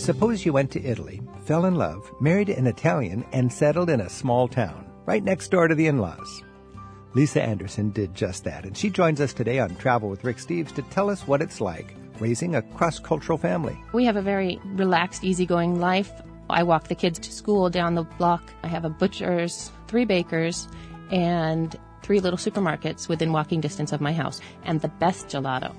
Suppose you went to Italy, fell in love, married an Italian, and settled in a small town, right next door to the in-laws. Lisa Anderson did just that, and she joins us today on Travel with Rick Steves to tell us what it's like raising a cross-cultural family. We have a very relaxed, easygoing life. I walk the kids to school down the block. I have a butcher's, three bakers, and three little supermarkets within walking distance of my house, and the best gelato.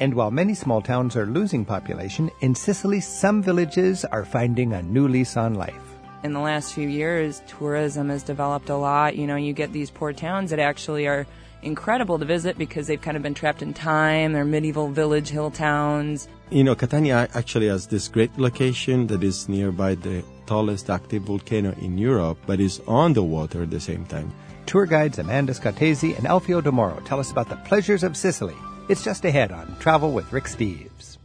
And while many small towns are losing population, in Sicily some villages are finding a new lease on life. In the last few years, tourism has developed a lot. You know, you get these poor towns that actually are incredible to visit because they've kind of been trapped in time. They're medieval village hill towns. You know, Catania actually has this great location that is nearby the tallest active volcano in Europe, but is on the water at the same time. Tour guides Amanda Scotese and Alfio Di Mauro tell us about the pleasures of Sicily. It's just ahead on Travel with Rick Steves.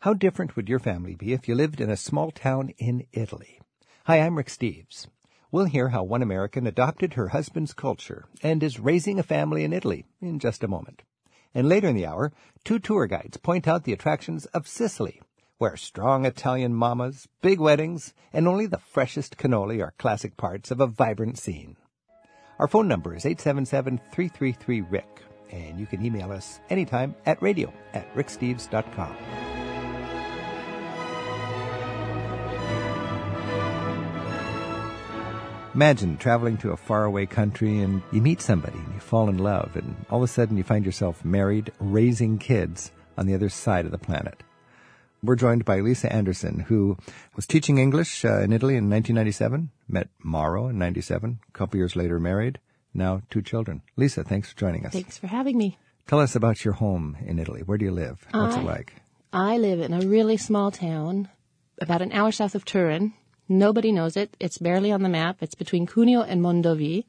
How different would your family be if you lived in a small town in Italy? Hi, I'm Rick Steves. We'll hear how one American adopted her husband's culture and is raising a family in Italy in just a moment. And later in the hour, two tour guides point out the attractions of Sicily, where strong Italian mamas, big weddings, and only the freshest cannoli are classic parts of a vibrant scene. Our phone number is 877-333-RICK, and you can email us anytime at radio at ricksteves.com. Imagine traveling to a faraway country and you meet somebody and you fall in love and all of a sudden you find yourself married, raising kids on the other side of the planet. We're joined by Lisa Anderson, who was teaching English uh, in Italy in 1997, met Mauro in 97, a couple years later married, now two children. Lisa, thanks for joining us. Thanks for having me. Tell us about your home in Italy. Where do you live? What's I, it like? I live in a really small town, about an hour south of Turin. Nobody knows it. It's barely on the map. It's between Cuneo and Mondovì.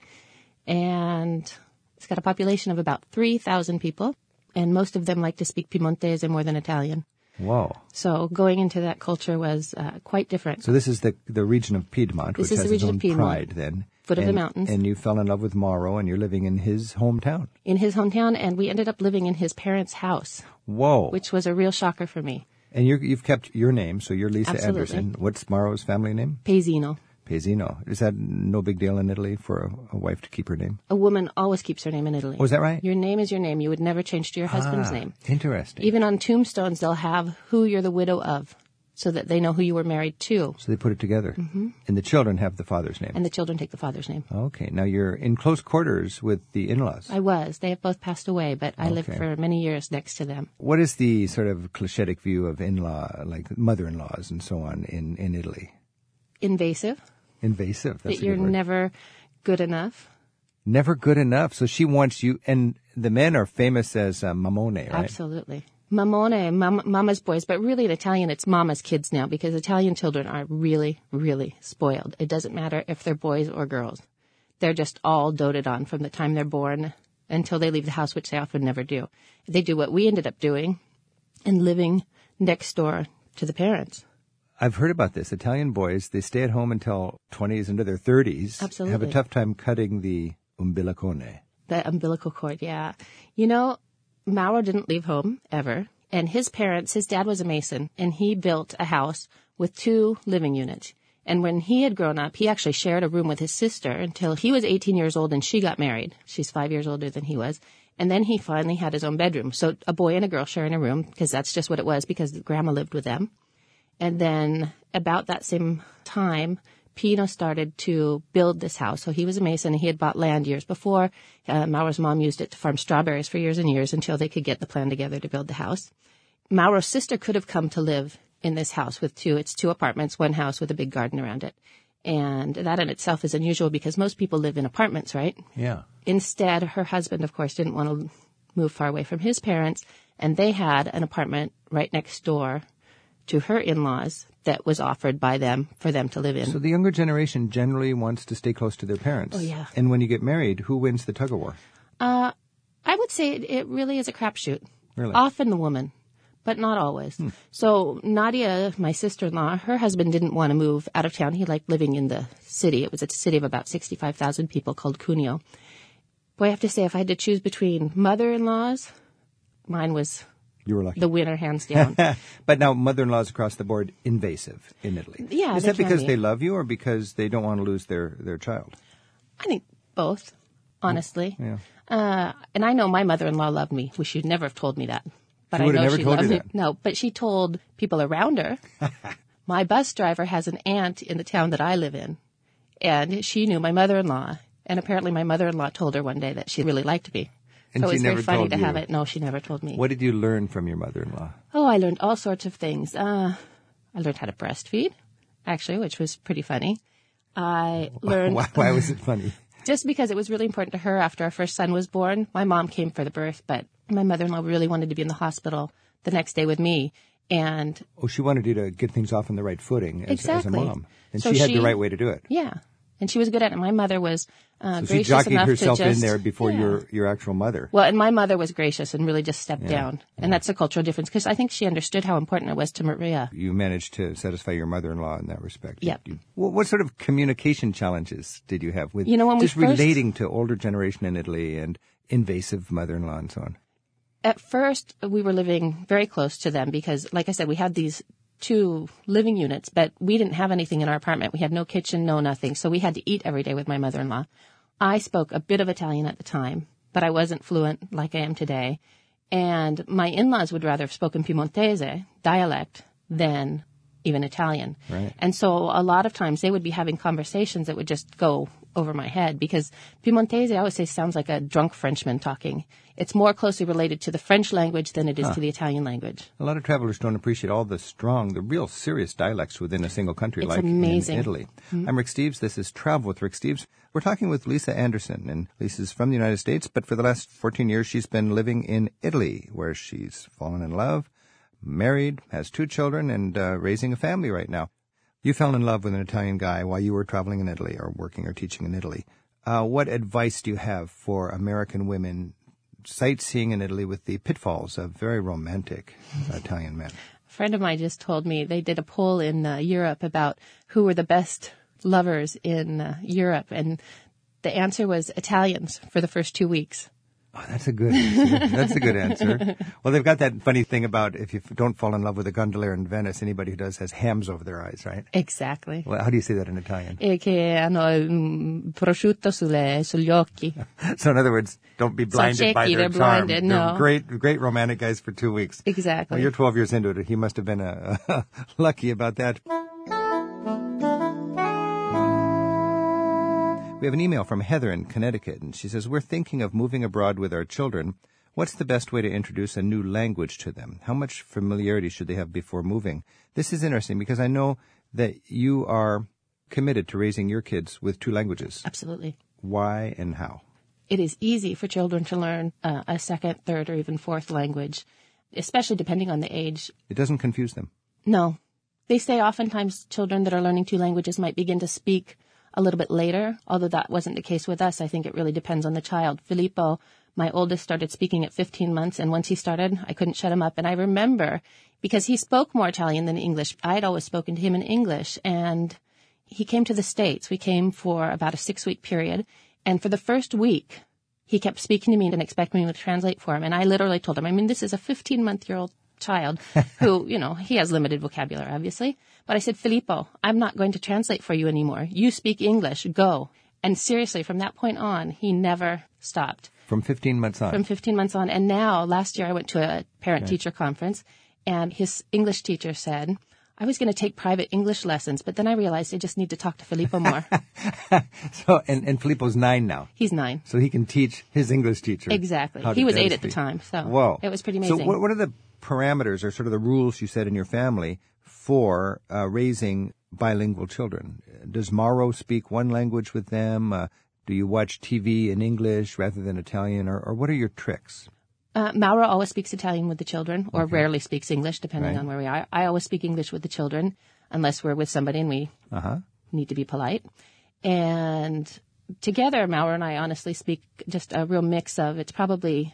And it's got a population of about 3,000 people. And most of them like to speak Piemontese more than Italian. Whoa. So going into that culture was uh, quite different. So this is the the region of Piedmont, This which is has the its region own of Piedmont. pride then. Foot of the And- mountains. And you fell in love with Mauro and you're living in his hometown. in his hometown, and we ended up living in his parents' house, Whoa. which was a real shocker for me. and you're, you've kept your name, so you're Lisa Absolutely. Anderson. What's Mauro's family name? Paisino. Pezzino. Is that no big deal in Italy for a, a wife to keep her name? A woman always keeps her name in Italy. Oh, that right? Your name is your name. You would never change to your husband's Ah, name. Interesting. Even on tombstones, they'll have who you're the widow of, so that they know who you were married to. so they put it together. Mm-hmm. And the children have the father's name. And the children take the father's name. okay. Now you're in close quarters with the in-laws. I was. They have both passed away, but I lived for many years next to them. What is the sort of clichetic view of in-law, like mother-in-laws and so on in, in Italy? Invasive. Invasive. That's that you're word. never good enough. Never good enough. So she wants you, and the men are famous as uh, mamone, right? Absolutely. Mamone, mam- mama's boys, but really in Italian, it's mama's kids now because Italian children are really, really spoiled. It doesn't matter if they're boys or girls. They're just all doted on from the time they're born until they leave the house, which they often never do. They do what we ended up doing and living next door to the parents. I've heard about this. Italian boys, they stay at home until 20s into their 30s. Have a tough time cutting the umbilicone. The umbilical cord, yeah. You know, Mauro didn't leave home ever. And his parents, his dad was a mason, and he built a house with two living units. And when he had grown up, he actually shared a room with his sister until he was 18 years old and she got married. She's five years older than he was. And then he finally had his own bedroom. So a boy and a girl sharing a room, because that's just what it was, because grandma lived with them. And then about that same time, Pino started to build this house. So he was a mason and he had bought land years before. Uh, Mauro's mom used it to farm strawberries for years and years until they could get the plan together to build the house. Mauro's sister could have come to live in this house with two, it's two apartments, one house with a big garden around it. And that in itself is unusual because most people live in apartments, right? Yeah. Instead, her husband, of course, didn't want to move far away from his parents, and they had an apartment right next door to her in-laws that was offered by them for them to live in. So the younger generation generally wants to stay close to their parents. Oh, yeah. And when you get married, who wins the tug of war? Uh, I would say it, it really is a crapshoot. Really? Often the woman, but not always. So Nadia, my sister-in-law, her husband didn't want to move out of town. He liked living in the city. It was a city of about 65,000 people called Cuneo. Boy, I have to say, if I had to choose between mother-in-laws, mine was You were lucky. The winner, hands down. but now mother-in-laws across the board invasive in Italy. Yeah, Is that because be. they love you or because they don't want to lose their, their child? I think both, honestly. Yeah. Uh, and I know my mother-in-law loved me. Well, she'd never have told me that. But I know never she told you loved me. No, but she told people around her. my bus driver has an aunt in the town that I live in, and she knew my mother-in-law. And apparently, my mother-in-law told her one day that she really liked me. And so she it was never very funny told to have it. No, she never told me. What did you learn from your mother-in-law? Oh, I learned all sorts of things. Uh, I learned how to breastfeed, actually, which was pretty funny. I learned Why, why was it funny? just because it was really important to her after our first son was born. My mom came for the birth, but my mother-in-law really wanted to be in the hospital the next day with me. And Oh, she wanted you to get things off on the right footing as, as a mom. And So she had the right way to do it. yeah, and she was good at it. My mother was uh, So gracious jockeyed enough herself to just, in there before yeah. your, your actual mother. Well, and my mother was gracious and really just stepped down. And that's a cultural difference because I think she understood how important it was to Maria. You managed to satisfy your mother-in-law in that respect. Yep. You- what, what sort of communication challenges did you have with You know, when we first- relating to older generation in Italy and invasive mother-in-law and so on? at first we were living very close to them because like i said we had these two living units but we didn't have anything in our apartment. We had no kitchen no nothing. So we had to eat every day with my mother-in-law. I spoke a bit of italian at the time but i wasn't fluent like i am today. And my in-laws would rather have spoken piemontese dialect than even italian. Right. and so a lot of times they would be having conversations that would just go over my head because Piemontese, I always say, sounds like a drunk Frenchman talking. It's more closely related to the French language than it is to the Italian language. A lot of travelers don't appreciate all the strong, the real serious dialects within a single country It's like amazing. in Italy. I'm Rick Steves. This is Travel with Rick Steves. We're talking with Lisa Anderson, and Lisa's from the United States, but for the last 14 years she's been living in Italy, where she's fallen in love, married, has two children, and uh, raising a family right now. You fell in love with an Italian guy while you were traveling in Italy or working or teaching in Italy. Uh, what advice do you have for American women sightseeing in Italy with the pitfalls of very romantic Italian men? A friend of mine just told me they did a poll in uh, Europe about who were the best lovers in uh, Europe, and the answer was Italians for the first two weeks. Oh, that's a good answer. That's a good answer. Well, they've got that funny thing about if you don't fall in love with a gondolier in Venice, anybody who does has hams over their eyes, right? Exactly. Well, how do you say that in Italian? E che hanno mm, prosciutto sulle, sugli occhi. So, in other words, don't be blinded by their they're charm. blinded, They're great, great romantic guys for two weeks. Exactly. Well, you're 12 years into it. He must have been uh lucky about that. We have an email from Heather in Connecticut, and she says, We're thinking of moving abroad with our children. What's the best way to introduce a new language to them? How much familiarity should they have before moving? This is interesting because I know that you are committed to raising your kids with two languages. Absolutely. Why and how? it is easy for children to learn uh, a second, third, or even fourth language, especially depending on the age. It doesn't confuse them. No. They say oftentimes children that are learning two languages might begin to speak a little bit later, although that wasn't the case with us. I think it really depends on the child. Filippo, my oldest, started speaking at 15 months, and once he started, I couldn't shut him up. And I remember, because he spoke more Italian than English, I'd always spoken to him in English, and he came to the States. We came for about a six week period. And for the first week, he kept speaking to me and expecting me to translate for him. And I literally told him, I mean, this is a 15 month year old child who, you know, he has limited vocabulary, obviously. But I said, Filippo, I'm not going to translate for you anymore. You speak English. Go. And seriously, from that point on, he never stopped From 15 months on. from 15 months on. And now, last year, I went to a parent teacher conference, and his English teacher said, I was going to take private English lessons, but then I realized I just need to talk to Filippo more. so, and, and Filippo's nine now. He's nine. So he can teach his English teacher. Exactly. He was eight at the time, so Whoa. it was pretty So amazing. what, what are the parameters or sort of the rules you set in your family for uh, raising bilingual children? Does Mauro speak one language with them? Uh, do you watch TV in English rather than Italian? Or, or what are your tricks? Uh, Mauro always speaks Italian with the children, or rarely speaks English, depending Right. on where we are. I always speak English with the children, unless we're with somebody and we Uh-huh. need to be polite. And together, Mauro and I honestly speak just a real mix of it's probably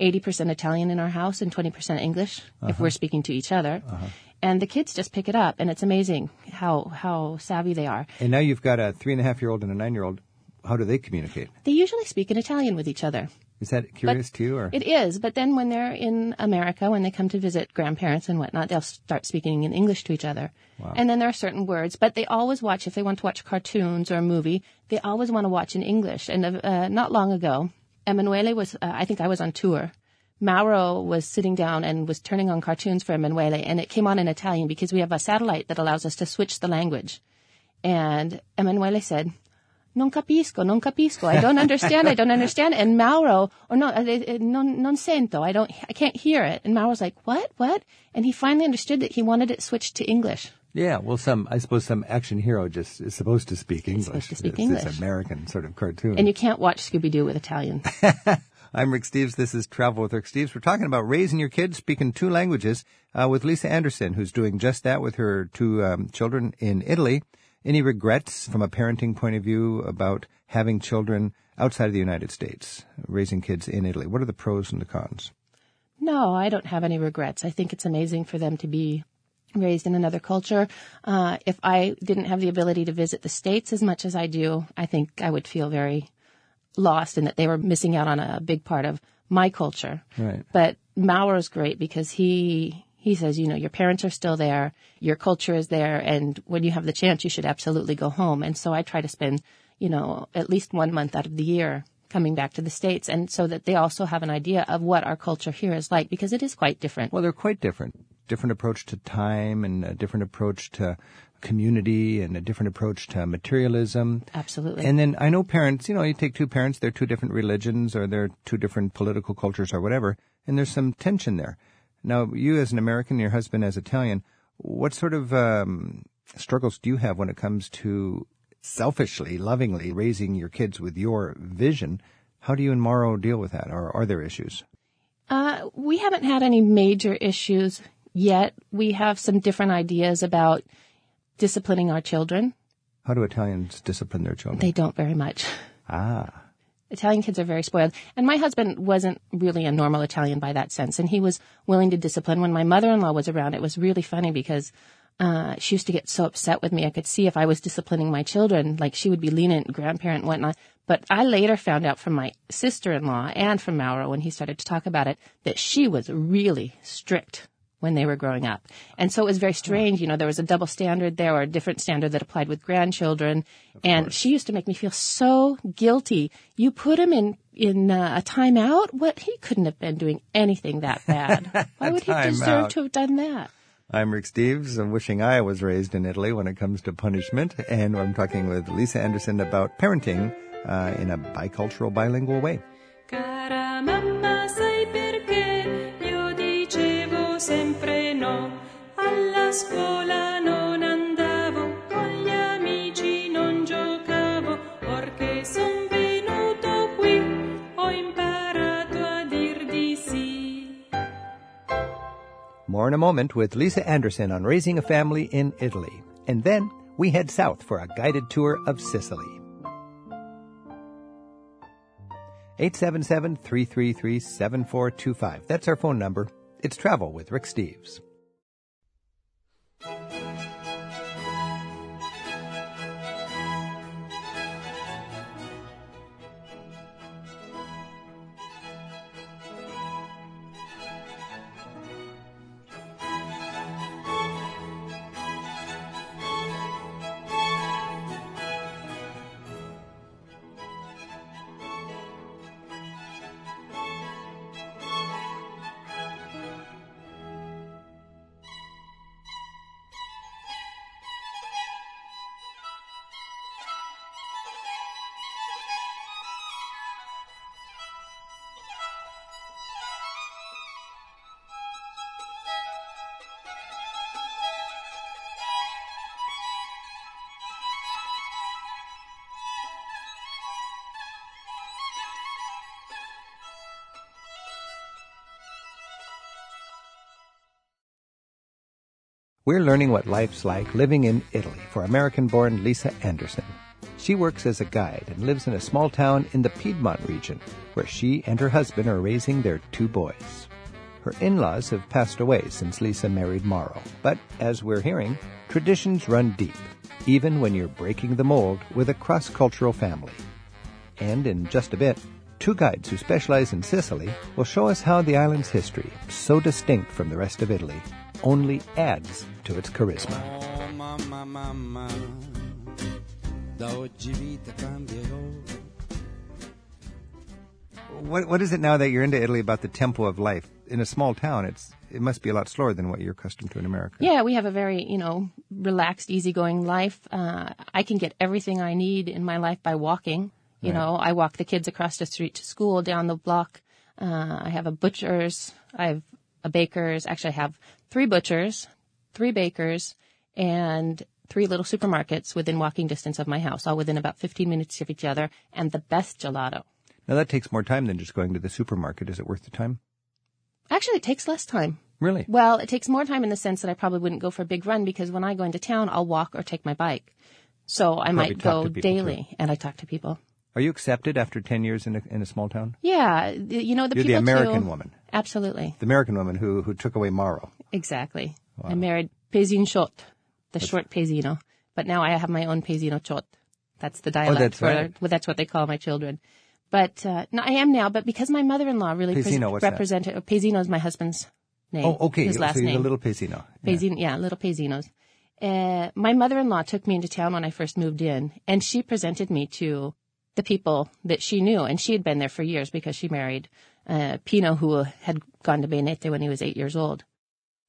80% Italian in our house and 20% English if we're uh-huh. speaking to each other. Uh-huh. And the kids just pick it up, and it's amazing how, how savvy they are. And now you've got a three and a half year old and a nine year old. How do they communicate? They usually speak in Italian with each other. Is that curious to you, or It is, but then when they're in America, when they come to visit grandparents and whatnot, they'll start speaking in English to each other. Wow. And then there are certain words, but they always watch, if they want to watch cartoons or a movie, they always want to watch in English. And uh, uh not long ago, Emanuele was, uh, I think I was on tour. Mauro was sitting down and was turning on cartoons for Emanuele, and it came on in Italian because we have a satellite that allows us to switch the language. And Emanuele said, non capisco, non capisco. I don't understand. I don't understand. And Mauro, or no, uh, uh, non, non sento. I don't, I can't hear it. And Mauro's like, what, what? And he finally understood that he wanted it switched to English. Yeah? Well, some I suppose some action hero just is supposed to speak English. supposed to speak it's English. This American sort of cartoon. And you can't watch Scooby Doo with Italian. I'm Rick Steves. This is Travel with Rick Steves. We're talking about raising your kids speaking two languages uh, with Lisa Anderson, who's doing just that with her two um, children in Italy. Any regrets from a parenting point of view about having children outside of the United States, raising kids in Italy? What are the pros and the cons? No, I don't have any regrets. I think it's amazing for them to be raised in another culture. Uh, if I didn't have the ability to visit the States as much as I do, I think I would feel very lost and that they were missing out on a big part of my culture. Right. But Mauro's great because he he says, you know, your parents are still there, your culture is there, and when you have the chance, you should absolutely go home. And so I try to spend, you know, at least one month out of the year coming back to the States, and so that they also have an idea of what our culture here is like because it is quite different. Well, they're quite different. Different approach to time and a different approach to community and a different approach to materialism. Absolutely. And then I know parents, you know, you take two parents, they're two different religions or they're two different political cultures or whatever, and there's some tension there. Now, you as an American, your husband as Italian, what sort of um, struggles do you have when it comes to selfishly, lovingly raising your kids with your vision? How do you and Mauro deal with that, or are there issues? Uh, we haven't had any major issues yet. We have some different ideas about disciplining our children. How do Italians discipline their children? They don't very much. ah, Italian kids are very spoiled. And my husband wasn't really a normal Italian by that sense. And he was willing to discipline. When my mother-in-law was around, it was really funny because uh, she used to get so upset with me. I could see if I was disciplining my children, like she would be lenient, grandparent, and whatnot. But I later found out from my sister-in-law and from Mauro when he started to talk about it that she was really strict when they were growing up. And so it was very strange. You know, there was a double standard there or a different standard that applied with grandchildren. and she used to make me feel so guilty. You put him in, in uh, a timeout? What? He couldn't have been doing anything that bad. Why would he deserve Timeout. to have done that? I'm Rick Steves. I'm wishing I was raised in Italy when it comes to punishment, and I'm talking with Lisa Anderson about parenting uh, in a bicultural, bilingual way. Cara sempre no? Alla scuola non andavo, con gli amici non giocavo, perché son venuto qui, ho imparato a dir di sì. More in a moment with Lisa Anderson on raising a family in Italy. And then we head south for a guided tour of Sicily. 877-333-7425. That's our phone number. It's Travel with Rick Steves. We're learning what life's like living in Italy for American-born Lisa Anderson. She works as a guide and lives in a small town in the Piedmont region where she and her husband are raising their two boys. Her in-laws have passed away since Lisa married Mauro, but as we're hearing, traditions run deep, even when you're breaking the mold with a cross-cultural family. And in just a bit, Two guides who specialize in Sicily will show us how the island's history, so distinct from the rest of Italy, only adds to its charisma. Oh mamma mamma, da oggi vita cambierò. What, what is it now that you're into Italy about the tempo of life? In a small town, it's it must be a lot slower than what you're accustomed to in America. Yeah, we have a very, you know, relaxed, easygoing life. Uh, I can get everything I need in my life by walking. You know, I walk the kids across the street to school, down the block. Uh, I have a butcher's, I have a baker's. Actually, I have three butchers, three bakers, and three little supermarkets within walking distance of my house, all within about 15 minutes of each other, and the best gelato. Now that takes more time than just going to the supermarket. Is it worth the time? Actually, it takes less time. Really? Well, it takes more time in the sense that I probably wouldn't go for a big run because when I go into town, I'll walk or take my bike. So I might go daily and I talk to people. Are you accepted after 10 years in a, in a small town? Yeah, you know the You're the people American too. woman. Absolutely, The American woman who, who took away Mauro. Exactly. I married Pesin Shot, the short Pesino, but now I have my own Pesino Chot. That's the dialect Oh, that's for right. well, that's what they call my children. But uh, no, I am now. But because my mother-in-law really Pesino, that? represented, uh, Pesino is my husband's name. Oh, okay. His so last he's name. a little Pesino. Yeah. Yeah, little Pezinos. Uh, my mother-in-law took me into town when I first moved in, and she presented me to the people that she knew, and she had been there for years because she married uh, Pino, who had gone to Beinette when he was eight years old.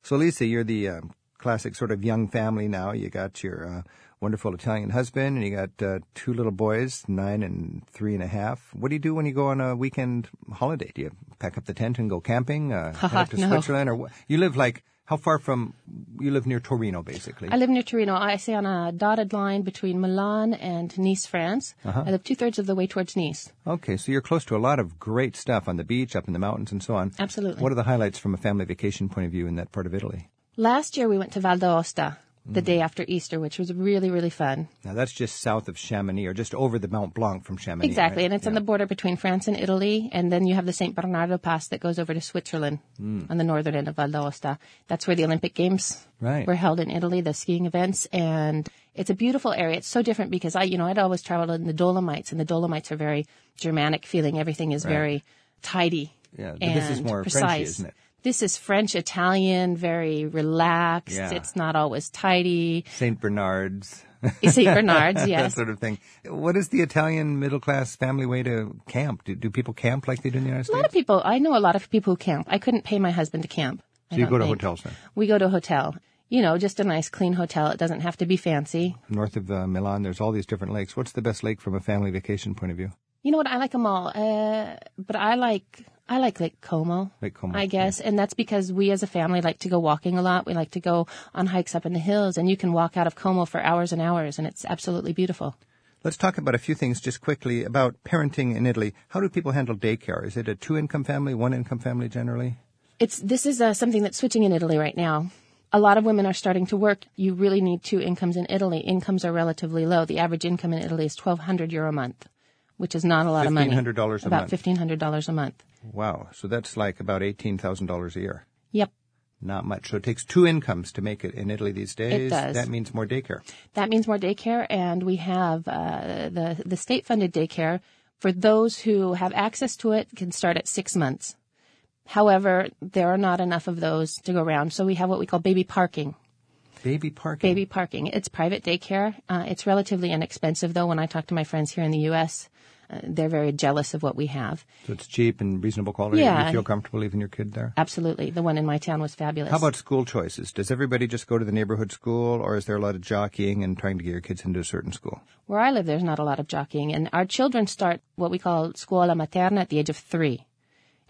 So, Lisa, you're the um, classic sort of young family now. You got your uh, wonderful Italian husband, and you got uh, two little boys, nine and three and a half. What do you do when you go on a weekend holiday? Do you pack up the tent and go camping? Uh, head up to No. Switzerland, or what? You live like how far from? You live near Torino, basically. I live near Torino. I say on a dotted line between Milan and Nice, France. Uh-huh. I live two thirds of the way towards Nice. Okay, so you're close to a lot of great stuff on the beach, up in the mountains, and so on. Absolutely. What are the highlights from a family vacation point of view in that part of Italy? Last year we went to Val d'Aosta. The day after Easter, which was really, really fun. Now that's just south of Chamonix, or just over the Mont Blanc from Chamonix. Exactly, right? and it's on the border between France and Italy, and then you have the St. Bernardo Pass that goes over to Switzerland Hmm. on the northern end of Val d'Aosta. That's where the Olympic Games Right. were held in Italy, the skiing events, and it's a beautiful area. It's so different because I, you know, I'd always traveled in the Dolomites, and the Dolomites are very Germanic feeling. Everything is very tidy. Yeah, but and this is more Frenchy, isn't it? This is French Italian, very relaxed. Yeah. It's not always tidy. St. Bernard's. St. Bernard's, yes. that sort of thing. What is the Italian middle class family way to camp? Do, do people camp like they do in the United States? A lot of people, I know a lot of people who camp. I couldn't pay my husband to camp. I so you go to think. hotels then, We go to a hotel. You know, just a nice, clean hotel. It doesn't have to be fancy. north of uh, Milan. There's all these different lakes. What's the best lake from a family vacation point of view? You know what? I like them all. Uh, but I like, I like Lake Como. Lake Como, I guess. And that's because we as a family like to go walking a lot. We like to go on hikes up in the hills and you can walk out of Como for hours and hours and it's absolutely beautiful. Let's talk about a few things just quickly about parenting in Italy. How do people handle daycare? Is it a two-income family, one-income family generally? It's this is uh, something that's switching in Italy right now. A lot of women are starting to work. You really need two incomes in Italy. Incomes are relatively low. The average income in Italy is twelve hundred euro a month, which is not a lot of money. $1,500 a About month. fifteen hundred dollars a month. Wow, so that's like about eighteen thousand dollars a year. Yep, Not much. So it takes two incomes to make it in Italy these days. It does. That means more daycare. that means more daycare, and we have uh, the the state funded daycare for those who have access to it can start at six months. However, there are not enough of those to go around, so we have what we call baby parking. Baby parking. Baby parking. It's private daycare. Uh, it's relatively inexpensive, though. When I talk to my friends here in the U.S., uh, they're very jealous of what we have. So it's cheap and reasonable quality. Yeah. You feel comfortable leaving your kid there? Absolutely. The one in my town was fabulous. How about school choices? Does everybody just go to the neighborhood school or is there a lot of jockeying and trying to get your kids into a certain school? Where I live, there's not a lot of jockeying, and our children start what we call scuola materna at the age of three.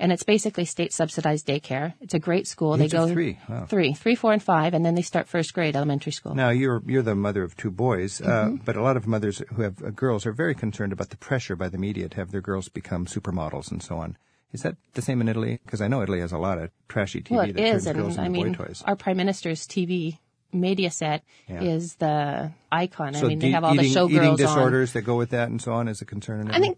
And it's basically state subsidized daycare. It's a great school. Age they go three, wow. three, three, four, and five, and then they start first grade elementary school. Now you're you're the mother of two boys, uh, Mm-hmm. but a lot of mothers who have uh, girls are very concerned about the pressure by the media to have their girls become supermodels and so on. Is that the same in Italy? Because I know Italy has a lot of trashy TV well, it that is, turns girls and into I mean, boy toys. our prime minister's TV media set Yeah. is the icon. I mean, de- they have all eating, the showgirls eating on. disorders that go with that and so on is a concern. In I think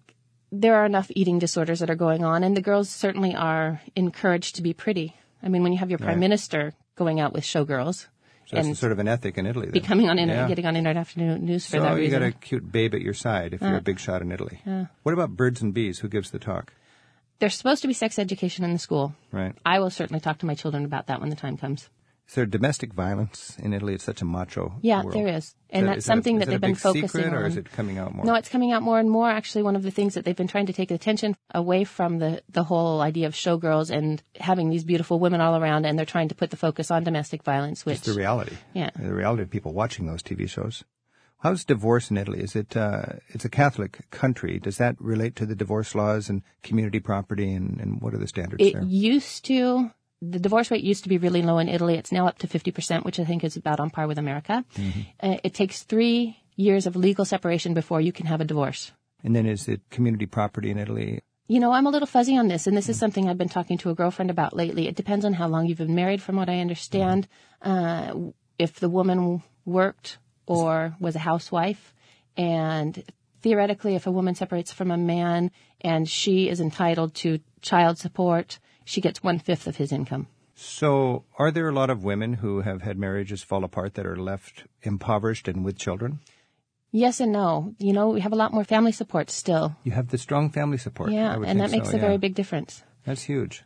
there are enough eating disorders that are going on, and the girls certainly are encouraged to be pretty. I mean, when you have your prime Right. minister going out with showgirls so that's and sort of an ethic in Italy. Then. becoming on inter- Yeah. getting on internet afternoon news for So that you reason. got a cute babe at your side if you're a ah. big shot in Italy. Ah. What about birds and bees? Who gives the talk? There's supposed to be sex education in the school. Right. I will certainly talk to my children about that when the time comes. Is there domestic violence in Italy? It's such a macho Yeah, world. there is. And that- that's is that something is that that they've been focusing secret, or on. is it coming out more? No, it's coming out more and more. Actually, one of the things that they've been trying to take attention away from the, the whole idea of showgirls and having these beautiful women all around, and they're trying to put the focus on domestic violence, which It's the reality. Yeah. The reality of people watching those TV shows. How's divorce in Italy? Is it, uh, it's a Catholic country. Does that relate to the divorce laws and community property and, and what are the standards it there? used to. The divorce rate used to be really low in Italy. It's now up to 50%, which I think is about on par with America. Mm-hmm. Uh, it takes three years of legal separation before you can have a divorce. And then is it community property in Italy? You know, I'm a little fuzzy on this, and this is something I've been talking to a girlfriend about lately. It depends on how long you've been married, from what I understand. Uh, if the woman worked or was a housewife, and theoretically, if a woman separates from a man and she is entitled to child support, she gets one fifth of his income. So are there a lot of women who have had marriages fall apart that are left impoverished and with children? Yes and no. You know, we have a lot more family support still. You have the strong family support. Yeah, and that makes so, a very big difference. That's huge.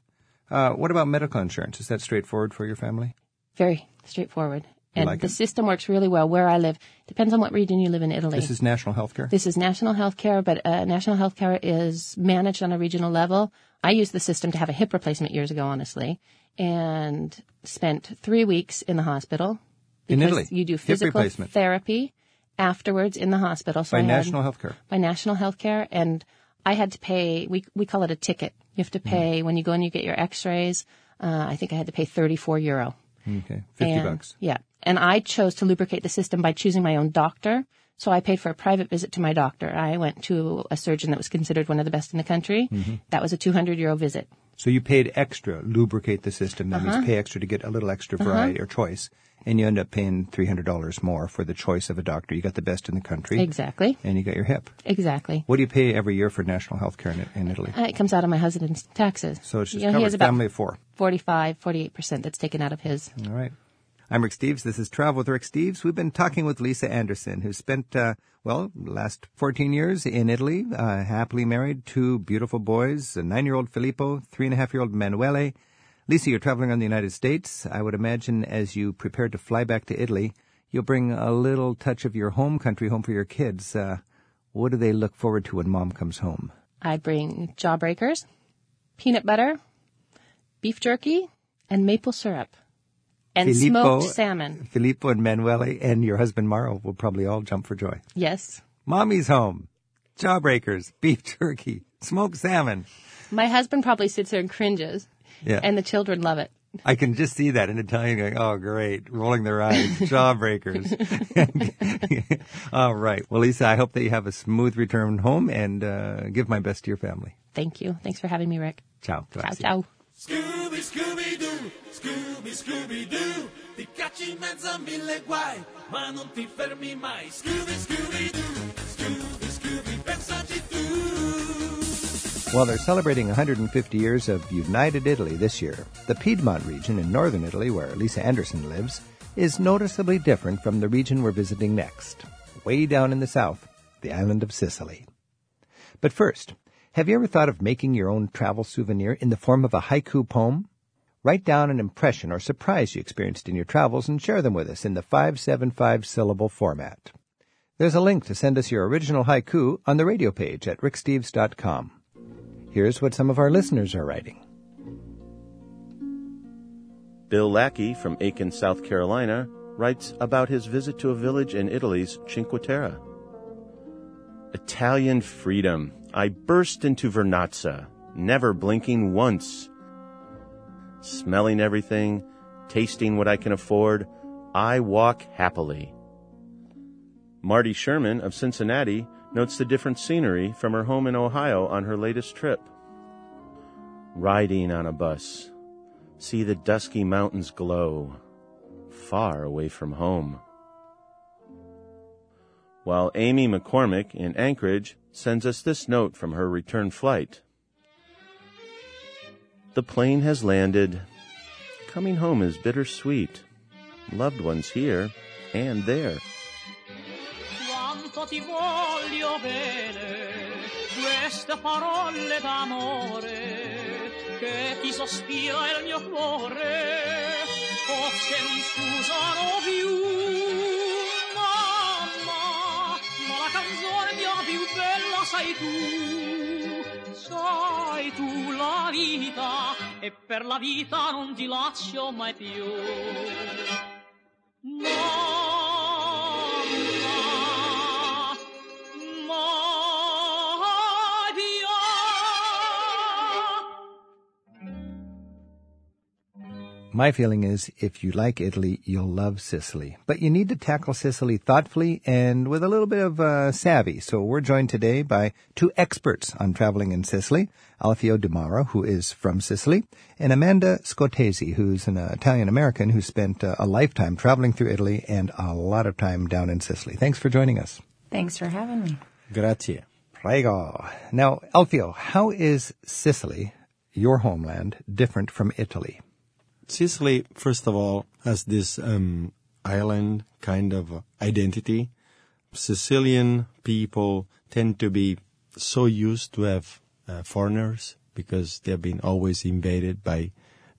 Uh, what about medical insurance? Is that straightforward for your family? Very straightforward. And like the it? system works really well where I live. Depends on what region you live in Italy. This is national health care? This is national health care, but uh, national health care is managed on a regional level. I used the system to have a hip replacement years ago, honestly, and spent three weeks in the hospital. In Italy? You do physical therapy afterwards in the hospital. So By I national health care? By national health care. And I had to pay, we, we call it a ticket. You have to Hmm. pay when you go and you get your x-rays. Uh, I think I had to pay 34 euro. Okay, 50 And- bucks. Yeah. And I chose to lubricate the system by choosing my own doctor. So I paid for a private visit to my doctor. I went to a surgeon that was considered one of the best in the country. Mm-hmm. That was a 200 euro visit. So you paid extra, lubricate the system. That Uh-huh. means pay extra to get a little extra variety or choice. And you end up paying $300 more for the choice of a doctor. You got the best in the country. Exactly. And you got your hip. Exactly. What do you pay every year for national health care in, in Italy? Uh, it comes out of my husband's taxes. So it's just You know, he has covered. about Family of four. 45, 48% that's taken out of his. All right. I'm Rick Steves. This is Travel with Rick Steves. We've been talking with Lisa Anderson, who spent, uh, well, last 14 years in Italy, uh, happily married, two beautiful boys, a nine-year-old Filippo, three-and-a-half-year-old Manuele. Lisa, you're traveling around the United States. I would imagine as you prepare to fly back to Italy, you'll bring a little touch of your home country home for your kids. Uh, what do they look forward to when mom comes home? I bring jawbreakers, peanut butter, beef jerky, and maple syrup. And Filippo- smoked salmon. Filippo and Manuele and your husband Mauro will probably all jump for joy. Yes. Mommy's home. Jawbreakers, beef jerky, smoked salmon. My husband probably sits there and cringes. Yeah. And the children love it. I can just see that in Italian going, oh, great, rolling their eyes, jawbreakers. All right. Well, Lisa, I hope that you have a smooth return home and uh, give my best to your family. Thank you. Thanks for having me, Rick. Ciao. Ciao, ciao. Scooby, Scooby Doo, Scooby, Scooby Doo, ti cacci in mezzo a mille guai, ma non ti fermi mai. Scooby, Scooby Doo, Scooby, Scooby, pensaci tu. They're celebrating 150 years of United Italy this year. The Piedmont region in northern Italy, where Lisa Anderson lives, is noticeably different from the region we're visiting next. Way down in the south, the island of Sicily. But first, have you ever thought of making your own travel souvenir in the form of a haiku poem? Write down an impression or surprise you experienced in your travels and share them with us in the 575 syllable format. There's a link to send us your original haiku on the radio page at ricksteves.com. Here's what some of our listeners are writing. Bill Lackey from Aiken, South Carolina, writes about his visit to a village in Italy's Cinque Terre. Italian freedom. I burst into Vernazza, never blinking once. Smelling everything, tasting what I can afford, I walk happily. Marty Sherman of Cincinnati notes the different scenery from her home in Ohio on her latest trip. Riding on a bus, see the dusky mountains glow, far away from home. While Amy McCormick in Anchorage sends us this note from her return flight. The plane has landed. Coming home is bittersweet. Loved ones here and there. Quanto ti voglio bene, queste parole d'amore che ti sospira il mio cuore forse non scusano più canzone mia più bella sei tu. Sai tu la vita e per la vita non ti lascio mai più. Mamma My feeling is if you like Italy, you'll love Sicily. But you need to tackle Sicily thoughtfully and with a little bit of uh, savvy. So we're joined today by two experts on traveling in Sicily, Alfio Di Mauro, who is from Sicily, and Amanda Scotese, who's an uh, Italian-American who spent uh, a lifetime traveling through Italy and a lot of time down in Sicily. Thanks for joining us. Thanks for having me. Grazie. Prego. Now, Alfio, how is Sicily, your homeland, different from Italy? Sicily, first of all, has this um, island kind of identity. Sicilian people tend to be so used to have uh, foreigners because they've been always invaded by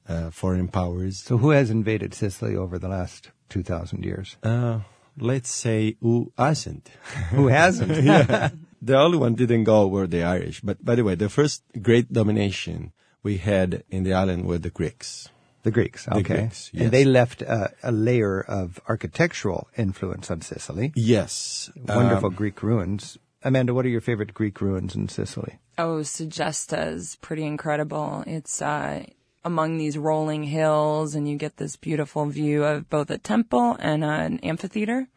uh, foreign powers. So who has invaded Sicily over the last 2,000 years? Uh, let's say who hasn't. Who hasn't? yeah. The only one didn't go were the Irish. But by the way, the first great domination we had in the island were the Greeks. The Greeks, okay. Greeks, And they left uh, a layer of architectural influence on Sicily. Yes. Wonderful Um, Greek ruins. Amanda, what are your favorite Greek ruins in Sicily? Oh, Segesta is pretty incredible. It's uh, among these rolling hills, and you get this beautiful view of both a temple and an amphitheater.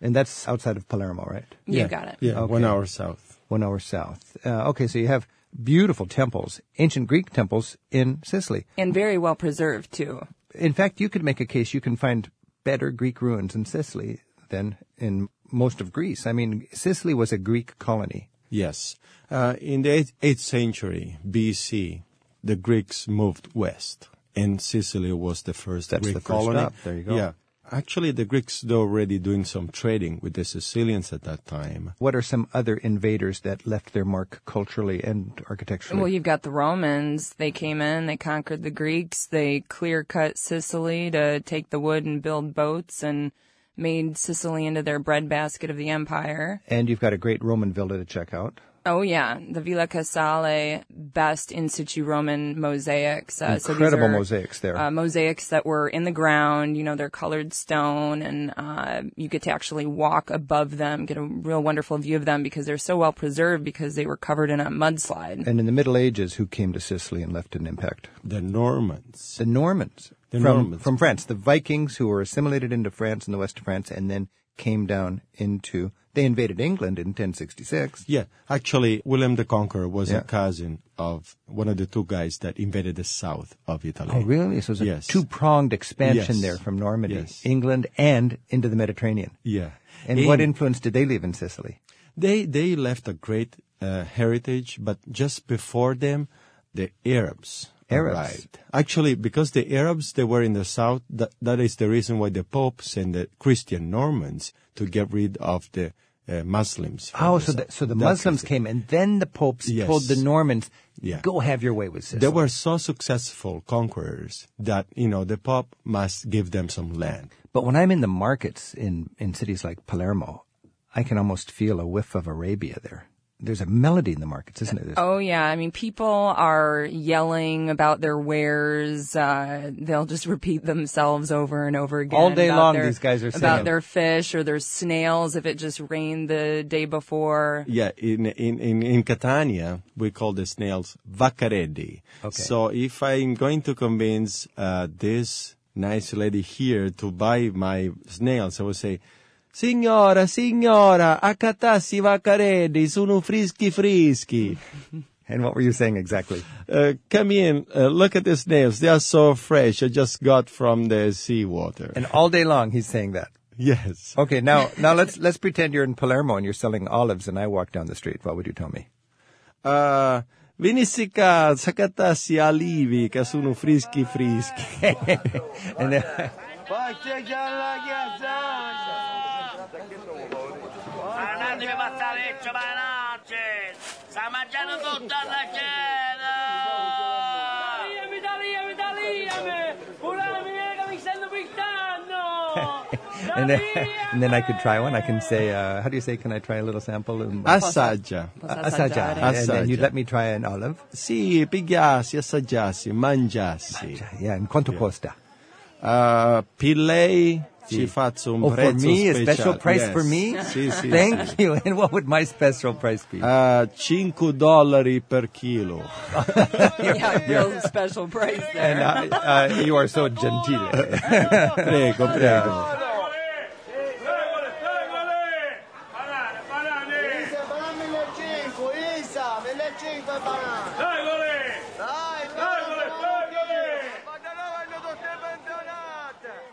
And that's outside of Palermo, right? You yeah, got it. Yeah, Okay. one hour south. One hour south. Uh, okay, so you have beautiful temples, ancient Greek temples in Sicily. And very well preserved, too. In fact, you could make a case you can find better Greek ruins in Sicily than in most of Greece. I mean, Sicily was a Greek colony. Yes. Uh, in the 8th, 8th century BC, the Greeks moved west, and Sicily was the first That's Greek the first colony. stop. There you go. Yeah. Actually, the Greeks were already doing some trading with the Sicilians at that time. What are some other invaders that left their mark culturally and architecturally? Well, you've got the Romans. They came in, they conquered the Greeks, they clear cut Sicily to take the wood and build boats and made Sicily into their breadbasket of the empire. and you've got a great Roman villa to check out. Oh yeah, the Villa Casale, best in situ Roman mosaics. Uh, so these Incredible are, mosaics there. Uh, mosaics that were in the ground. You know, they're colored stone, and uh, you get to actually walk above them, get a real wonderful view of them because they're so well preserved because they were covered in a mudslide. and in the Middle Ages, who came to Sicily and left an impact? The Normans. The Normans. The from, Normans. From France. The Vikings who were assimilated into France and the west of France and then came down into, they invaded England in 1066. Yeah, actually, William the Conqueror was Yeah. a cousin of one of the two guys that invaded the south of Italy. Oh, really? So it's a Yes. two-pronged expansion Yes. there from Normandy, Yes. England, and into the Mediterranean. Yeah. And what influence did they leave in Sicily? They they left a great uh, heritage, but just before them, the Arabs. Arabs. arrived. Actually, because the Arabs they were in the south, that, that is the reason why the Pope sent the Christian Normans to get rid of the uh, Muslims. Oh, the so the, so the Muslims came, and then the popes Yes. told the Normans, Yeah. "Go have your way with Sicily." They were so successful conquerors that you know the Pope must give them some land. But when I'm in the markets in, in cities like Palermo, I can almost feel a whiff of Arabia there. There's a melody in the markets, isn't there? There's- Oh yeah, I mean people are yelling about their wares. Uh, they'll just repeat themselves over and over again. All day long, their- these guys are about singing. their fish or their snails if it just rained the day before. Yeah, in in in, in Catania we call the snails vaccareddi. Okay. So if I'm going to convince uh, this nice lady here to buy my snails, I will say. Signora, signora, a catassi vaccareddi sono frischi frischi. and what were you saying exactly? Uh, come in, uh, look at these nails. They are so fresh. I just got from the seawater. And all day long, he's saying that. yes. Okay, now now let's let's pretend you're in Palermo and you're selling olives, and I walk down the street. What would you tell me? Uh, Venissi qua, saccatassi alivi, che sono frischi frischi. And then, Andatemi a Mazzaleccio, manacce! Sta mangiando tutta la cena! Tagliami, tagliami, tagliami! Pure che mi stanno and, then, and then I could try one. I can say, uh, how do you say, can I try a little sample? Um, Assaggia. Assaggia. And then you'd let me try an olive. Sì, pigliassi, assaggiassi, mangiassi. Yeah, and quanto costa? Uh, per lei ci faccio un Oh, for prezzo me, a speciale. special price Yes. for me? Sì, sì, Thank sì. you. And what would my special price be? Uh, 5 dollari per chilo. yeah, real special price there. and uh, uh, you are so gentile. prego, prego.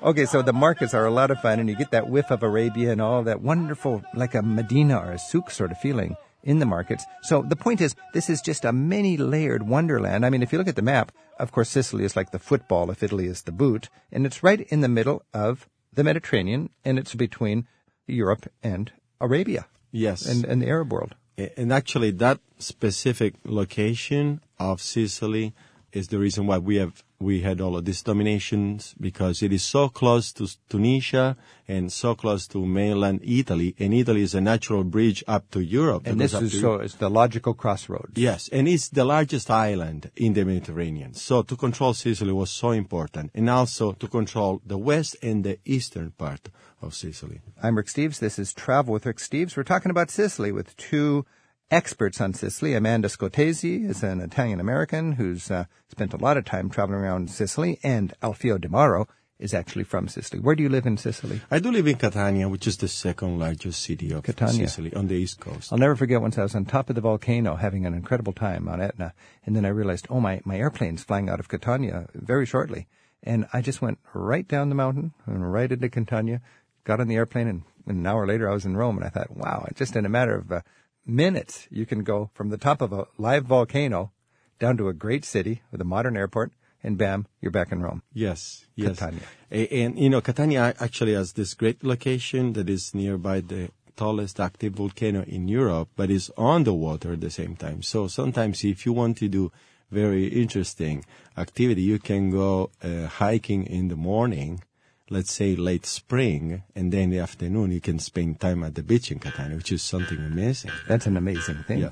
Okay, so the markets are a lot of fun, and you get that whiff of Arabia and all that wonderful, like a Medina or a souk sort of feeling in the markets. So the point is, this is just a many layered wonderland. I mean, if you look at the map, of course, Sicily is like the football if Italy is the boot, and it's right in the middle of the Mediterranean, and it's between Europe and Arabia Yes. and, and the Arab world. And actually, that specific location of Sicily is the reason why we have we had all of these dominations because it is so close to Tunisia and so close to mainland Italy, and Italy is a natural bridge up to Europe. And this is so it's the logical crossroads. Yes, and it's the largest island in the Mediterranean. So to control Sicily was so important, and also to control the west and the eastern part of Sicily. I'm Rick Steves. This is Travel with Rick Steves. We're talking about Sicily with two experts on Sicily. Amanda Scotese is an Italian American who's uh, spent a lot of time traveling around Sicily, and Alfio Di Mauro is actually from Sicily. Where do you live in Sicily? I do live in Catania, which is the second largest city of Catania. Sicily on the east coast. I'll never forget once I was on top of the volcano having an incredible time on Etna, and then I realized, oh, my, my airplane's flying out of Catania very shortly. And I just went right down the mountain and right into Catania, got on the airplane, and an hour later I was in Rome. And I thought, wow, it just in a matter of uh, minutes, you can go from the top of a live volcano down to a great city with a modern airport, and bam, you're back in Rome. Yes, yes. Catania. And, you know, Catania actually has this great location that is nearby the tallest active volcano in Europe, but is on the water at the same time. So sometimes if you want to do very interesting activity, you can go uh, hiking in the morning, let's say late spring, and then in the afternoon you can spend time at the beach in Catania, which is something amazing. That's an amazing thing. Yeah.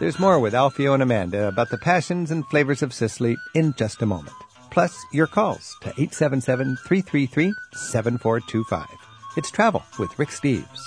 There's more with Alfio and Amanda about the passions and flavors of Sicily in just a moment. Plus, your calls to 877-333-7425. It's Travel with Rick Steves.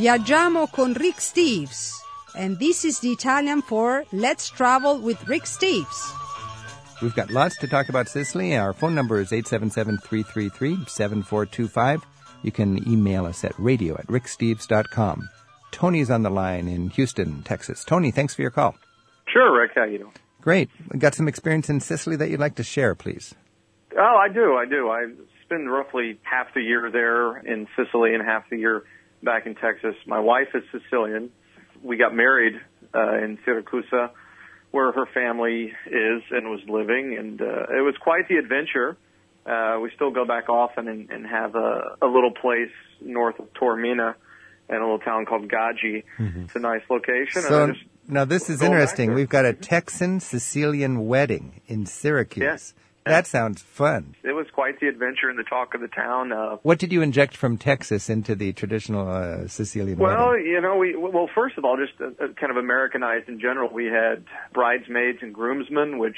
Viaggiamo con Rick Steves. And this is the Italian for Let's Travel with Rick Steves. We've got lots to talk about Sicily. Our phone number is 877-333-7425. You can email us at radio at ricksteves.com. Tony's on the line in Houston, Texas. Tony, thanks for your call. Sure, Rick. How you doing? Great. We got some experience in Sicily that you'd like to share, please. Oh, I do. I do. I spend roughly half the year there in Sicily and half the year back in Texas. My wife is Sicilian. We got married uh, in Siracusa, where her family is and was living, and uh, it was quite the adventure. Uh, we still go back often and, and have a, a little place north of Taormina in a little town called Gaggi. It's a nice location. So now this is interesting. We've got a Texan Sicilian wedding in Syracuse. Yes. That sounds fun. it was quite the adventure and the talk of the town. Uh, What did you inject from Texas into the traditional uh, Sicilian Well, wedding? you know, we well, first of all, just uh, uh, kind of Americanized in general. We had bridesmaids and groomsmen, which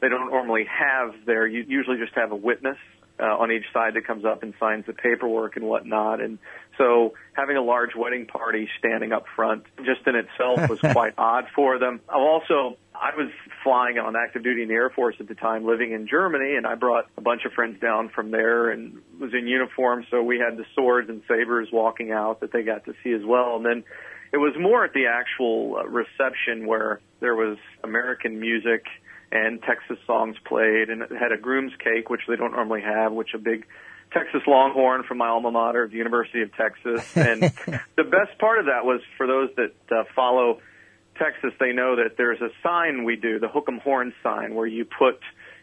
they don't normally have there. You usually just have a witness uh, on each side that comes up and signs the paperwork and whatnot. And so having a large wedding party standing up front just in itself was quite odd for them. Also, I was flying on active duty in the Air Force at the time, living in Germany, and I brought a bunch of friends down from there and was in uniform, so we had the swords and sabers walking out that they got to see as well. And then it was more at the actual uh, reception where there was American music and Texas songs played, and it had a groom's cake, which they don't normally have, which a big Texas Longhorn from my alma mater, the University of Texas. And the best part of that was for those that uh, follow Texas, they know that there's a sign we do, the hook 'em horn sign, where you put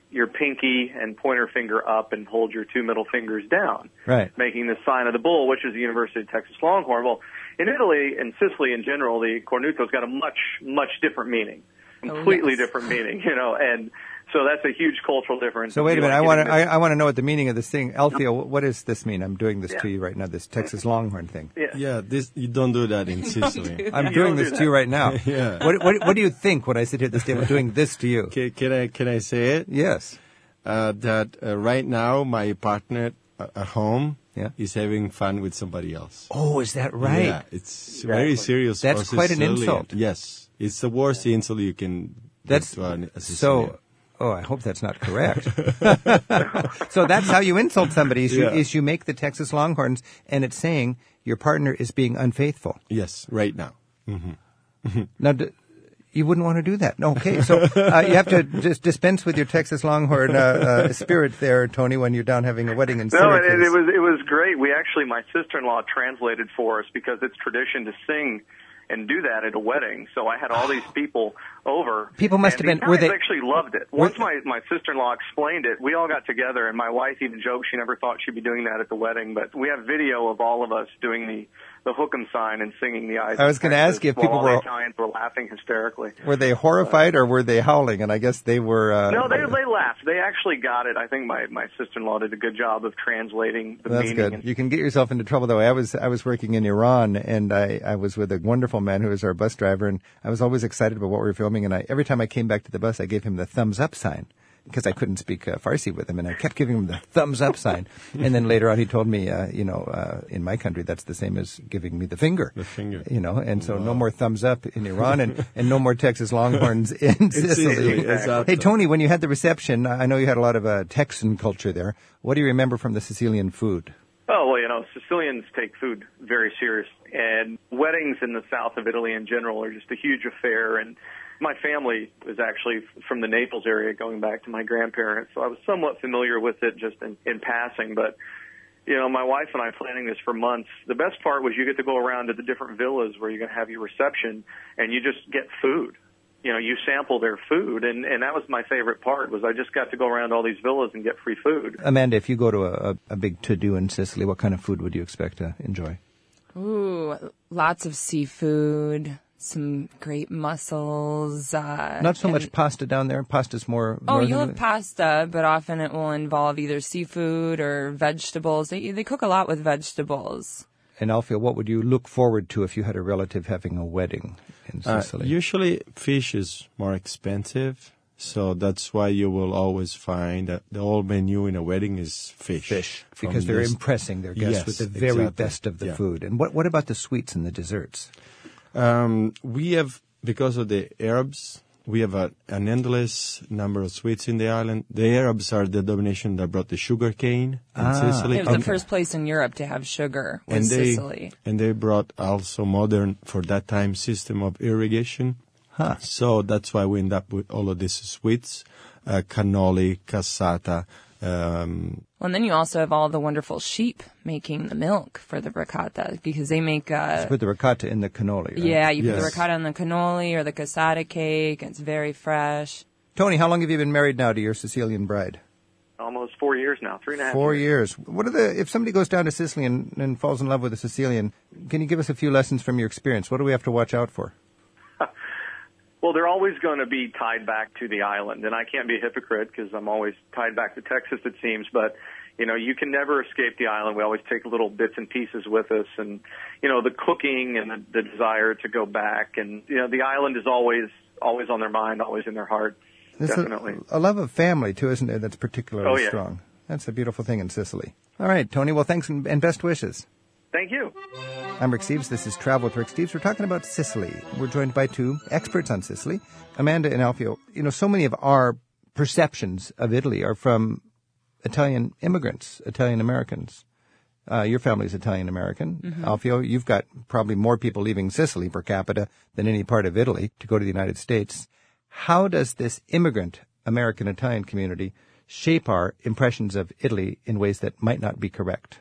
your pinky and pointer finger up and hold your two middle fingers down, Right. making the sign of the bull, which is the University of Texas Longhorn. Well, in Italy and Sicily in general, the cornuto's got a much, much different meaning, completely yes. different meaning, you know, and so that's a huge cultural difference. So wait a You minute. I want to. I, I want to know what the meaning of this thing, Alfio. What does this mean? I'm doing this Yeah. to you right now. This Texas Longhorn thing. Yeah. Yeah, this you don't do that in Sicily. I'm You doing don't this do to you right now. Yeah. What, what, what do you think when I sit here at this table doing this to you? can, can I can I say it? Yes. Uh, that uh, right now my partner uh, at home Yeah. is having fun with somebody else. Oh, is that right? Yeah, it's very serious. That's quite an Sicilian. insult. Yes, it's the worst insult you can. That's give to an- a Sicilian. so. Oh, I hope that's not correct. so that's how you insult somebody. Is you, Yeah. is you make the Texas Longhorns, and it's saying your partner is being unfaithful. Yes, right now. Now, d- you wouldn't want to do that. Okay, so uh, you have to just dispense with your Texas Longhorn uh, uh, spirit there, Tony, when you're down having a wedding in No, it, it was it was great. We actually, my sister-in-law translated for us because it's tradition to sing and do that at a wedding. So I had all these people over. People must have been- were they- actually loved it. Once my my sister-in-law explained it, we all got together, and my wife even joked she never thought she'd be doing that at the wedding. But we have video of all of us doing the the hook'em sign and singing the eyes. I was going gonna ask you if people were- the Italians were laughing hysterically. Were they horrified or were they howling? And I guess they were. Uh, No, they they laughed. They actually got it. I think my my sister-in-law did a good job of translating the That's meaning. good. and- You can get yourself into trouble though. I was I was working in Iran and I, I was with a wonderful man who was our bus driver and I was always excited about what we were filming and I every time I came back to the bus I gave him the thumbs up sign because I couldn't speak uh, Farsi with him and I kept giving him the thumbs up sign and then later on he told me uh, you know uh, in my country that's the same as giving me the finger. The finger. You know, and so no more thumbs up in Iran and, and no more Texas Longhorns in Sicily. Sicily, exactly. Hey Tony, when you had the reception, I know you had a lot of uh, Texan culture there. What do you remember from the Sicilian food? Oh, well, you know, Sicilians take food very serious, and weddings in the south of Italy in general are just a huge affair. And my family was actually from the Naples area, going back to my grandparents, so I was somewhat familiar with it just in, in passing. But you know, my wife and I planning this for months. The best part was you get to go around to the different villas where you're going to have your reception, and you just get food. You know, you sample their food, and and that was my favorite part. Was I just got to go around all these villas and get free food. Amanda, if you go to a, a, a big to-do in Sicily, what kind of food would you expect to enjoy? Ooh, lots of seafood, some great mussels. Uh, Not so and- much pasta down there. Pasta's more. Oh, northern- you'll have pasta, but often it will involve either seafood or vegetables. They they cook a lot with vegetables. And Alfio, what would you look forward to if you had a relative having a wedding in Uh, Sicily? usually, fish is more expensive, so that's why you will always find that the whole menu in a wedding is fish. Fish, because they're this- impressing their guests Yes, with the very exactly. best of the Yeah. food. And what what about the sweets and the desserts? Um, we have, because of the Arabs, we have a, an endless number of sweets in the island. The Arabs are the domination that brought the sugar cane in Ah. Sicily. It was the first place in Europe to have sugar was and they, Sicily. And they brought also modern, for that time, system of irrigation. Huh. So that's why we end up with all of these sweets, uh, cannoli, cassata, um, Well, and then you also have all the wonderful sheep making the milk for the ricotta because they make. Uh, Put the ricotta in the cannoli. right? yeah, you put the ricotta on the cannoli or the cassata cake. It's very fresh. Tony, how long have you been married now to your Sicilian bride? Almost four years now, three and a half. Four years. years. What are the if somebody goes down to Sicily and, and falls in love with a Sicilian? Can you give us a few lessons from your experience? What do we have to watch out for? Well, they're always going to be tied back to the island, and I can't be a hypocrite because I'm always tied back to Texas, it seems. But you know, you can never escape the island. We always take little bits and pieces with us, and you know, the cooking and the, the desire to go back, and you know, the island is always always on their mind, always in their heart. There's Definitely. A, a love of family too, isn't there? That's particularly Oh, yeah. strong. That's a beautiful thing in Sicily. All right, Tony. Well, thanks and and best wishes. Thank you. I'm Rick Steves. This is Travel with Rick Steves. We're talking about Sicily. We're joined by two experts on Sicily, Amanda and Alfio. You know, so many of our perceptions of Italy are from Italian immigrants, Italian Americans. Uh, your family's Italian American. Mhm. Alfio, you've got probably more people leaving Sicily per capita than any part of Italy to go to the United States. How does this immigrant American Italian community shape our impressions of Italy in ways that might not be correct?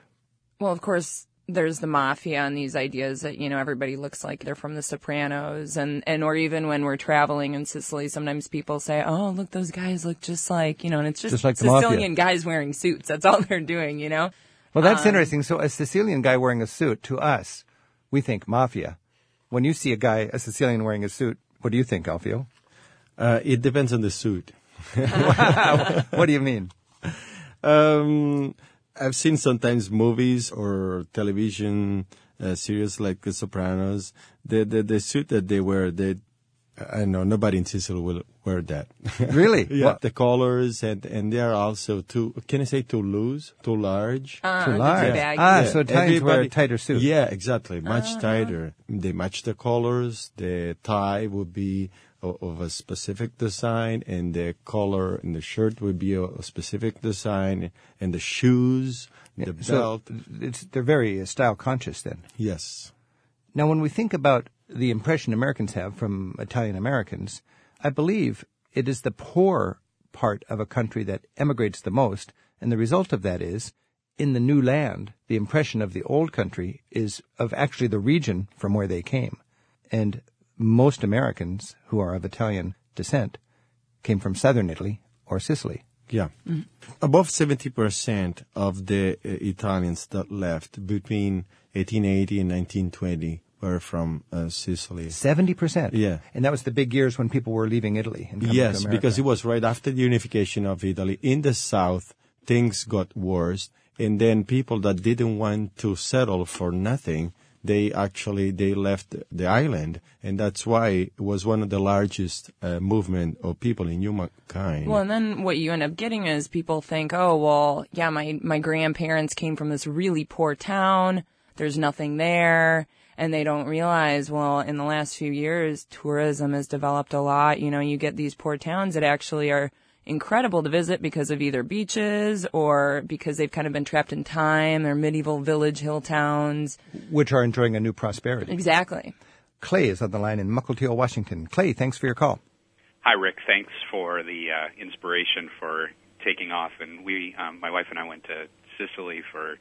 Well, of course, there's the mafia and these ideas that, you know, everybody looks like they're from the Sopranos and, and, or even when we're traveling in Sicily, sometimes people say, oh, look, those guys look just like, you know, and it's just, Just like the mafia. Sicilian guys wearing suits. That's all they're doing, you know? Well, that's Um, interesting. So a Sicilian guy wearing a suit, to us, we think mafia. When you see a guy, a Sicilian wearing a suit, what do you think, Alfio? Uh, it depends on the suit. what do you mean? Um, I've seen sometimes movies or television uh, series like The Sopranos. The, the the suit that they wear, they I know nobody in Sicily will wear that. Really? yeah. What- The colors and and they are also too. Can I say too loose, too large? Uh, Too large. baggy. Ah, so Italians wear a tighter suit. Yeah, exactly. Much Uh-huh. tighter. They match the colors. The tie would be of a specific design, and the collar in the shirt would be a, a specific design, and the shoes, the So belt. it's, they're very uh, style conscious then. Yes. Now, when we think about the impression Americans have from Italian Americans, I believe it is the poor part of a country that emigrates the most, and the result of that is, in the new land, the impression of the old country is of actually the region from where they came. And most Americans who are of Italian descent came from southern Italy or Sicily. Yeah. Above 70% of the uh, Italians that left between 1880 and 1920 were from uh, Sicily. 70%. Yeah. And that was the big years when people were leaving Italy and coming Yes, to because it was right after the unification of Italy. In the south, things got worse, and then people that didn't want to settle for nothing, they actually they left the island, and that's why it was one of the largest uh, movement of people in humankind. Well, and then what you end up getting is people think, oh, well, yeah, my, my grandparents came from this really poor town. There's nothing there. And they don't realize, well, in the last few years, tourism has developed a lot. You know, you get these poor towns that actually are incredible to visit because of either beaches or because they've kind of been trapped in time. They're medieval village hill towns. which are enjoying a new prosperity. Exactly. Clay is on the line in Mukilteo, Washington. Clay, thanks for your call. Hi, Rick. Thanks for the uh, inspiration for taking off. And we, um, my wife and I, went to Sicily for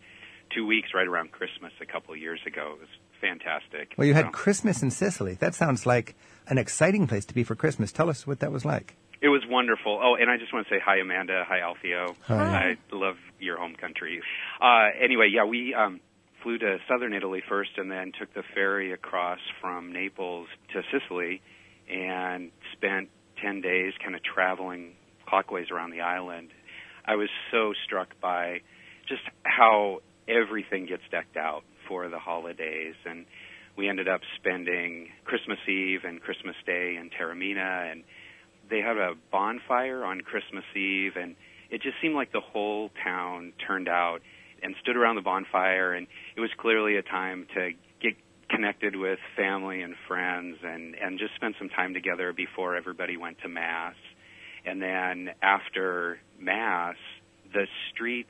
two weeks right around Christmas a couple of years ago. It was fantastic. Well, you had So- Christmas in Sicily. That sounds like an exciting place to be for Christmas. Tell us what that was like. It was wonderful. Oh, and I just want to say hi, Amanda. Hi, Alfio. Hi. I love your home country. Uh, anyway, yeah, we um, flew to southern Italy first, and then took the ferry across from Naples to Sicily, and spent ten days kind of traveling clockwise around the island. I was so struck by just how everything gets decked out for the holidays, and we ended up spending Christmas Eve and Christmas Day in Taormina, and they had a bonfire on Christmas Eve, and it just seemed like the whole town turned out and stood around the bonfire, and it was clearly a time to get connected with family and friends, and and just spend some time together before everybody went to mass, and then after mass, the streets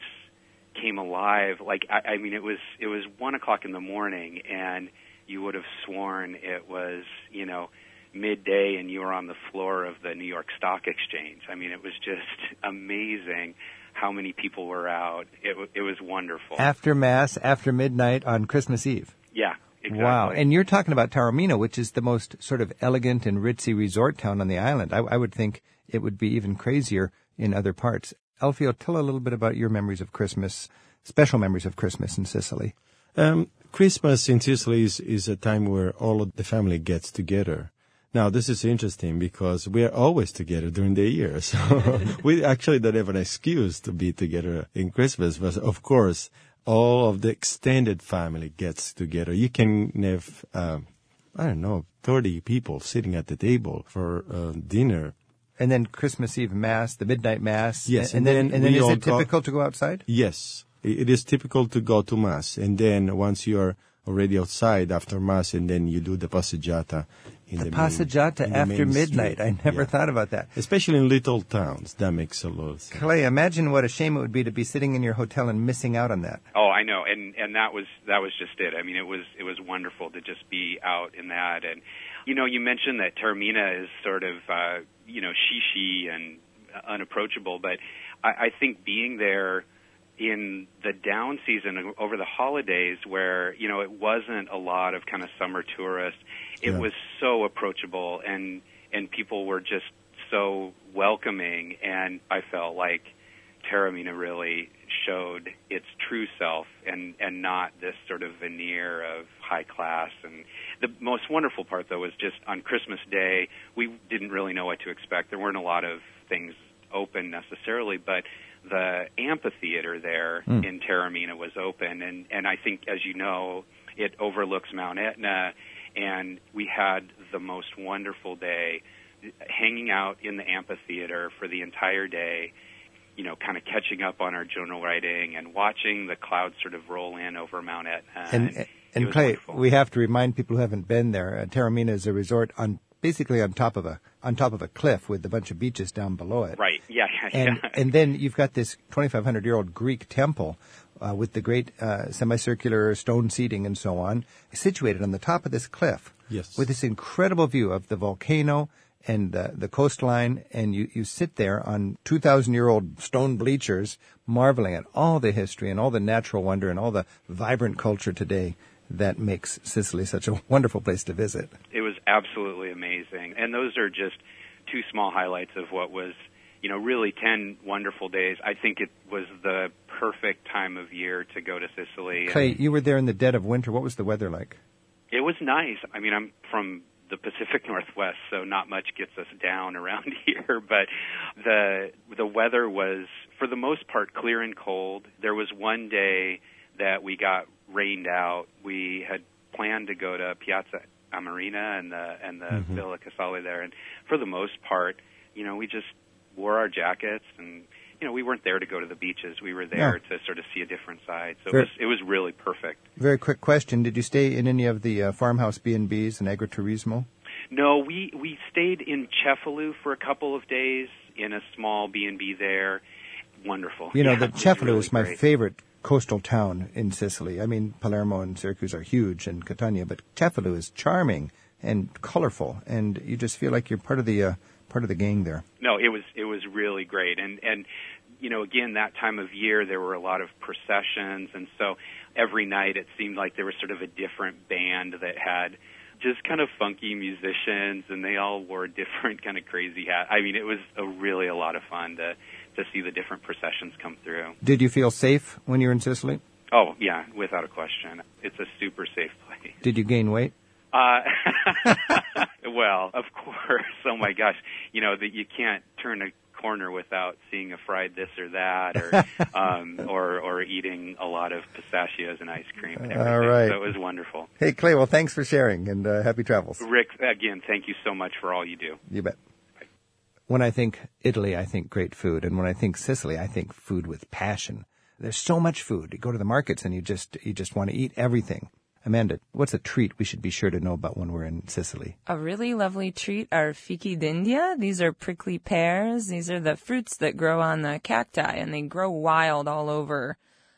came alive. Like I, I mean, it was it was one o'clock in the morning, and you would have sworn it was you know midday and you were on the floor of the New York Stock Exchange. I mean, it was just amazing how many people were out. It w- it was wonderful. After Mass, after midnight on Christmas Eve. yeah, exactly. Wow. And you're talking about Taormina, which is the most sort of elegant and ritzy resort town on the island. I, I would think it would be even crazier in other parts. Alfio, tell a little bit about your memories of Christmas, special memories of Christmas in Sicily. Um, Christmas in Sicily is, is a time where all of the family gets together. Now, this is interesting because we are always together during the year. So we actually don't have an excuse to be together in Christmas. But of course, all of the extended family gets together. You can have, um, I don't know, 30 people sitting at the table for uh, dinner. And then Christmas Eve Mass, the midnight Mass. Yes, And, and then, then and then is it go- typical to go outside? Yes, it is typical to go to mass, and then once you are already outside after mass, and then you do the passeggiata in the, The main- in after main midnight. street. I never Yeah. thought about that. Especially in little towns, that makes a lot of sense. Clay, imagine what a shame it would be to be sitting in your hotel and missing out on that. Oh, I know, and and that was that was just it. I mean, it was it was wonderful to just be out in that, and you know, you mentioned that Taormina is sort of uh, you know shishi and unapproachable, but I, I think being there in the down season over the holidays, where you know it wasn't a lot of kind of summer tourists, it Yeah. was so approachable, and and people were just so welcoming, and I felt like Taormina really showed its true self and and not this sort of veneer of high class. And the most wonderful part though was just on Christmas day we didn't really know what to expect. There weren't a lot of things open necessarily but the amphitheater there Hmm. in Taormina was open and and I think as you know it overlooks Mount Etna and we had the most wonderful day hanging out in the amphitheater for the entire day you know, kind of catching up on our journal writing and watching the clouds sort of roll in over Mount Etna. and it and Clay, wonderful. we have to remind people who haven't been there. Uh, is a resort on basically on top of a on top of a cliff with a bunch of beaches down below it. Right. Yeah. Yeah. And yeah. and then you've got this 2,500 year old Greek temple uh, with the great uh, semicircular stone seating and so on, situated on the top of this cliff. Yes. With this incredible view of the volcano and uh, the coastline, and you, you sit there on 2,000 year old stone bleachers, marveling at all the history and all the natural wonder and all the vibrant culture today that makes Sicily such a wonderful place to visit. it was absolutely amazing. And those are just two small highlights of what was, you know, really 10 wonderful days. I think it was the perfect time of year to go to Sicily. And Clay, you were there in the dead of winter. What was the weather like? It was nice. I mean, I'm from the Pacific Northwest, so not much gets us down around here, but the the weather was for the most part clear and cold. There was one day that we got rained out. We had planned to go to Piazza Armerina and the and the Mhm. Villa Casale there, and for the most part, you know, we just wore our jackets and you know, we weren't there to go to the beaches. We were there to sort of see a different side. So it was it was really perfect. Very quick question. Did you stay in any of the uh, farmhouse B&Bs in Agriturismo? No, we we stayed in Cefalù for a couple of days in a small B and B there. Wonderful. You know, Yeah, the Cefalù really is my great. favorite coastal town in Sicily. I mean, Palermo and Syracuse are huge and Catania, but Cefalù is charming and colorful, and you just feel like you're part of the uh, part of the gang there. No, it was it was really great, and and you know, again, that time of year there were a lot of processions, and so every night it seemed like there was sort of a different band that had just kind of funky musicians, and they all wore different kind of crazy hats. I mean, it was a really a lot of fun to to see the different processions come through. Did you feel safe when you were in Sicily? Oh yeah, without a question, it's a super safe place. Did you gain weight? Uh, well, of course. Oh my gosh, you know that you can't turn a corner without seeing a fried this or that, or um, or or eating a lot of pistachios and ice cream and everything. All right. So it was wonderful. Hey, Clay, well, thanks for sharing and uh, happy travels. Rick, again, thank you so much for all you do. You bet. When I think Italy, I think great food, and when I think Sicily, I think food with passion. There's so much food. You go to the markets and you just you just want to eat everything. Amanda, what's a treat we should be sure to know about when we're in Sicily? A really lovely treat are fichi d'India. These are prickly pears. These are the fruits that grow on the cacti, and they grow wild all over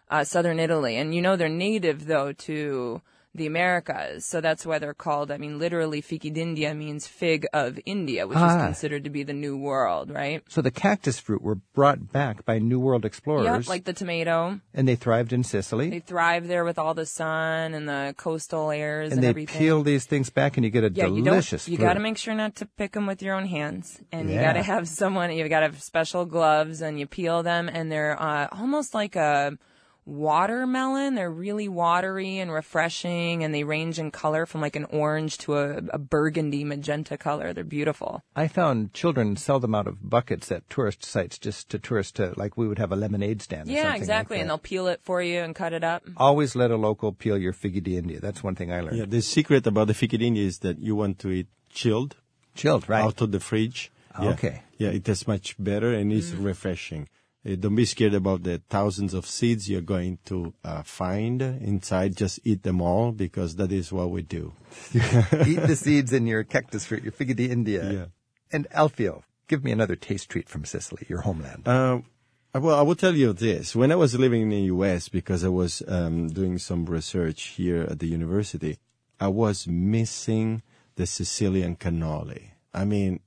uh, southern Italy. And you know they're native though to the Americas, so that's why they're called. I mean, literally, fichi d'India means fig of India, which Ah. is considered to be the New World, right? So the cactus fruit were brought back by New World explorers, Yep, like the tomato. and they thrived in Sicily. They thrive there with all the sun and the coastal airs and, and they everything. peel these things back, and you get a yeah, delicious. you don't. You got to make sure not to pick them with your own hands, and you got to have someone. You got to have special gloves, and you peel them, and they're uh, almost like a watermelon. They're really watery and refreshing, and they range in color from like an orange to a, a burgundy magenta color. They're beautiful. I found children sell them out of buckets at tourist sites, just to tourists to like we would have a lemonade stand. Or Yeah, something exactly. Like and they'll peel it for you and cut it up. Always let a local peel your figgy di India. That's one thing I learned. Yeah, the secret about the fichi d'India is that you want to eat chilled. Chilled, right. Out of the fridge. Ah, yeah. Okay. Yeah, it tastes much better and it's mm. refreshing. Uh, don't be scared about the thousands of seeds you're going to uh, find inside. Just eat them all because that is what we do. Eat the seeds in your cactus fruit, your figa di India. Yeah. And Alfio, give me another taste treat from Sicily, your homeland. Uh, well, I will tell you this. When I was living in the U.S., because I was um, doing some research here at the university, I was missing the Sicilian cannoli. I mean,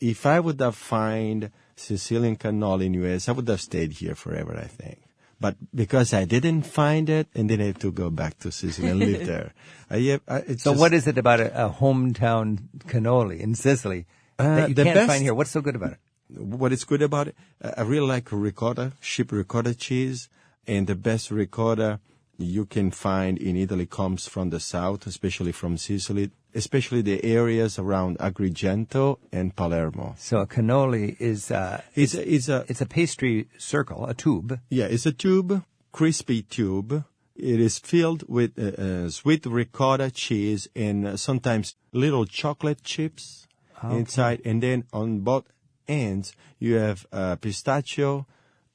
if I would have found Sicilian cannoli in U.S., I would have stayed here forever, I think. But because I didn't find it, and then I had to go back to Sicily and live there. I, I, it's so just- what is it about a, a hometown cannoli in Sicily Uh, that you can't best- find here? What's so good about it? what is good about it, I really like ricotta, sheep ricotta cheese, and the best ricotta you can find in Italy comes from the south, especially from Sicily, especially the areas around Agrigento and Palermo. So a cannoli is uh, It's a, it's a it's a pastry circle, a tube. yeah, it's a tube, crispy tube. It is filled with uh, uh, sweet ricotta cheese and uh, sometimes little chocolate chips inside, and then on both ends you have uh, pistachio,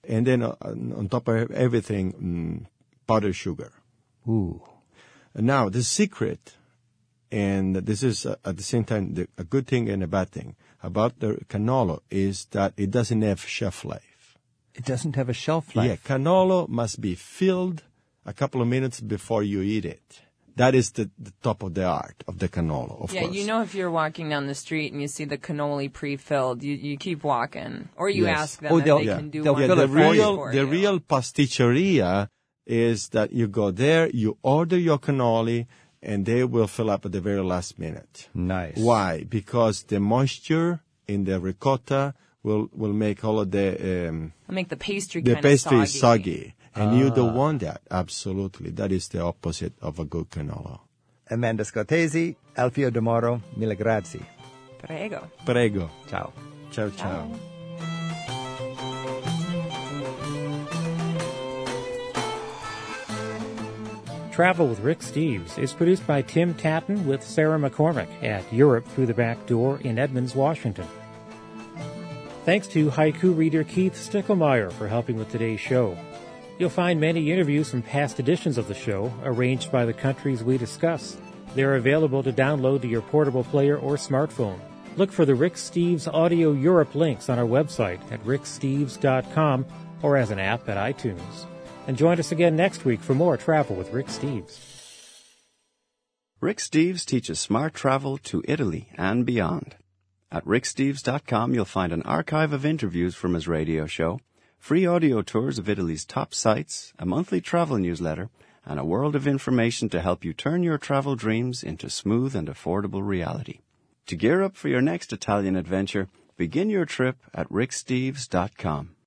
and then uh, on top of everything, mm, powdered sugar. Ooh. Now the secret, and this is uh, at the same time the, a good thing and a bad thing about the cannolo is that it doesn't have shelf life. It doesn't have a shelf life. Yeah, cannolo must be filled a couple of minutes before you eat it. That is the, the top of the art of the cannolo, of yeah, course. you know if you're walking down the street and you see the cannoli pre-filled, you, you keep walking, or you Yes. ask them Oh, if they'll- yeah, can do they'll one yeah, fill the it for you. real, the you. real pasticceria is that you go there, you order your cannoli, and they will fill up at the very last minute. Nice. Why? Because the moisture in the ricotta will will make all of the um, I'll make the pastry the pastry of is soggy, and you don't want that. Absolutely, that is the opposite of a good cannolo. Amanda Scotese, Alfio Di Mauro, mille grazie. Prego. Prego. Ciao. Ciao, ciao. Travel with Rick Steves is produced by Tim Tattan with Sarah McCormick at Europe Through the Back Door in Edmonds, Washington. Thanks to haiku reader Keith Stickelmeyer for helping with today's show. You'll find many interviews from past editions of the show, arranged by the countries we discuss. They're available to download to your portable player or smartphone. Look for the Rick Steves Audio Europe links on our website at ricksteves.com or as an app at iTunes. And join us again next week for more travel with Rick Steves. Rick Steves teaches smart travel to Italy and beyond. At ricksteves.com, you'll find an archive of interviews from his radio show, free audio tours of Italy's top sites, a monthly travel newsletter, and a world of information to help you turn your travel dreams into smooth and affordable reality. To gear up for your next Italian adventure, begin your trip at ricksteves.com.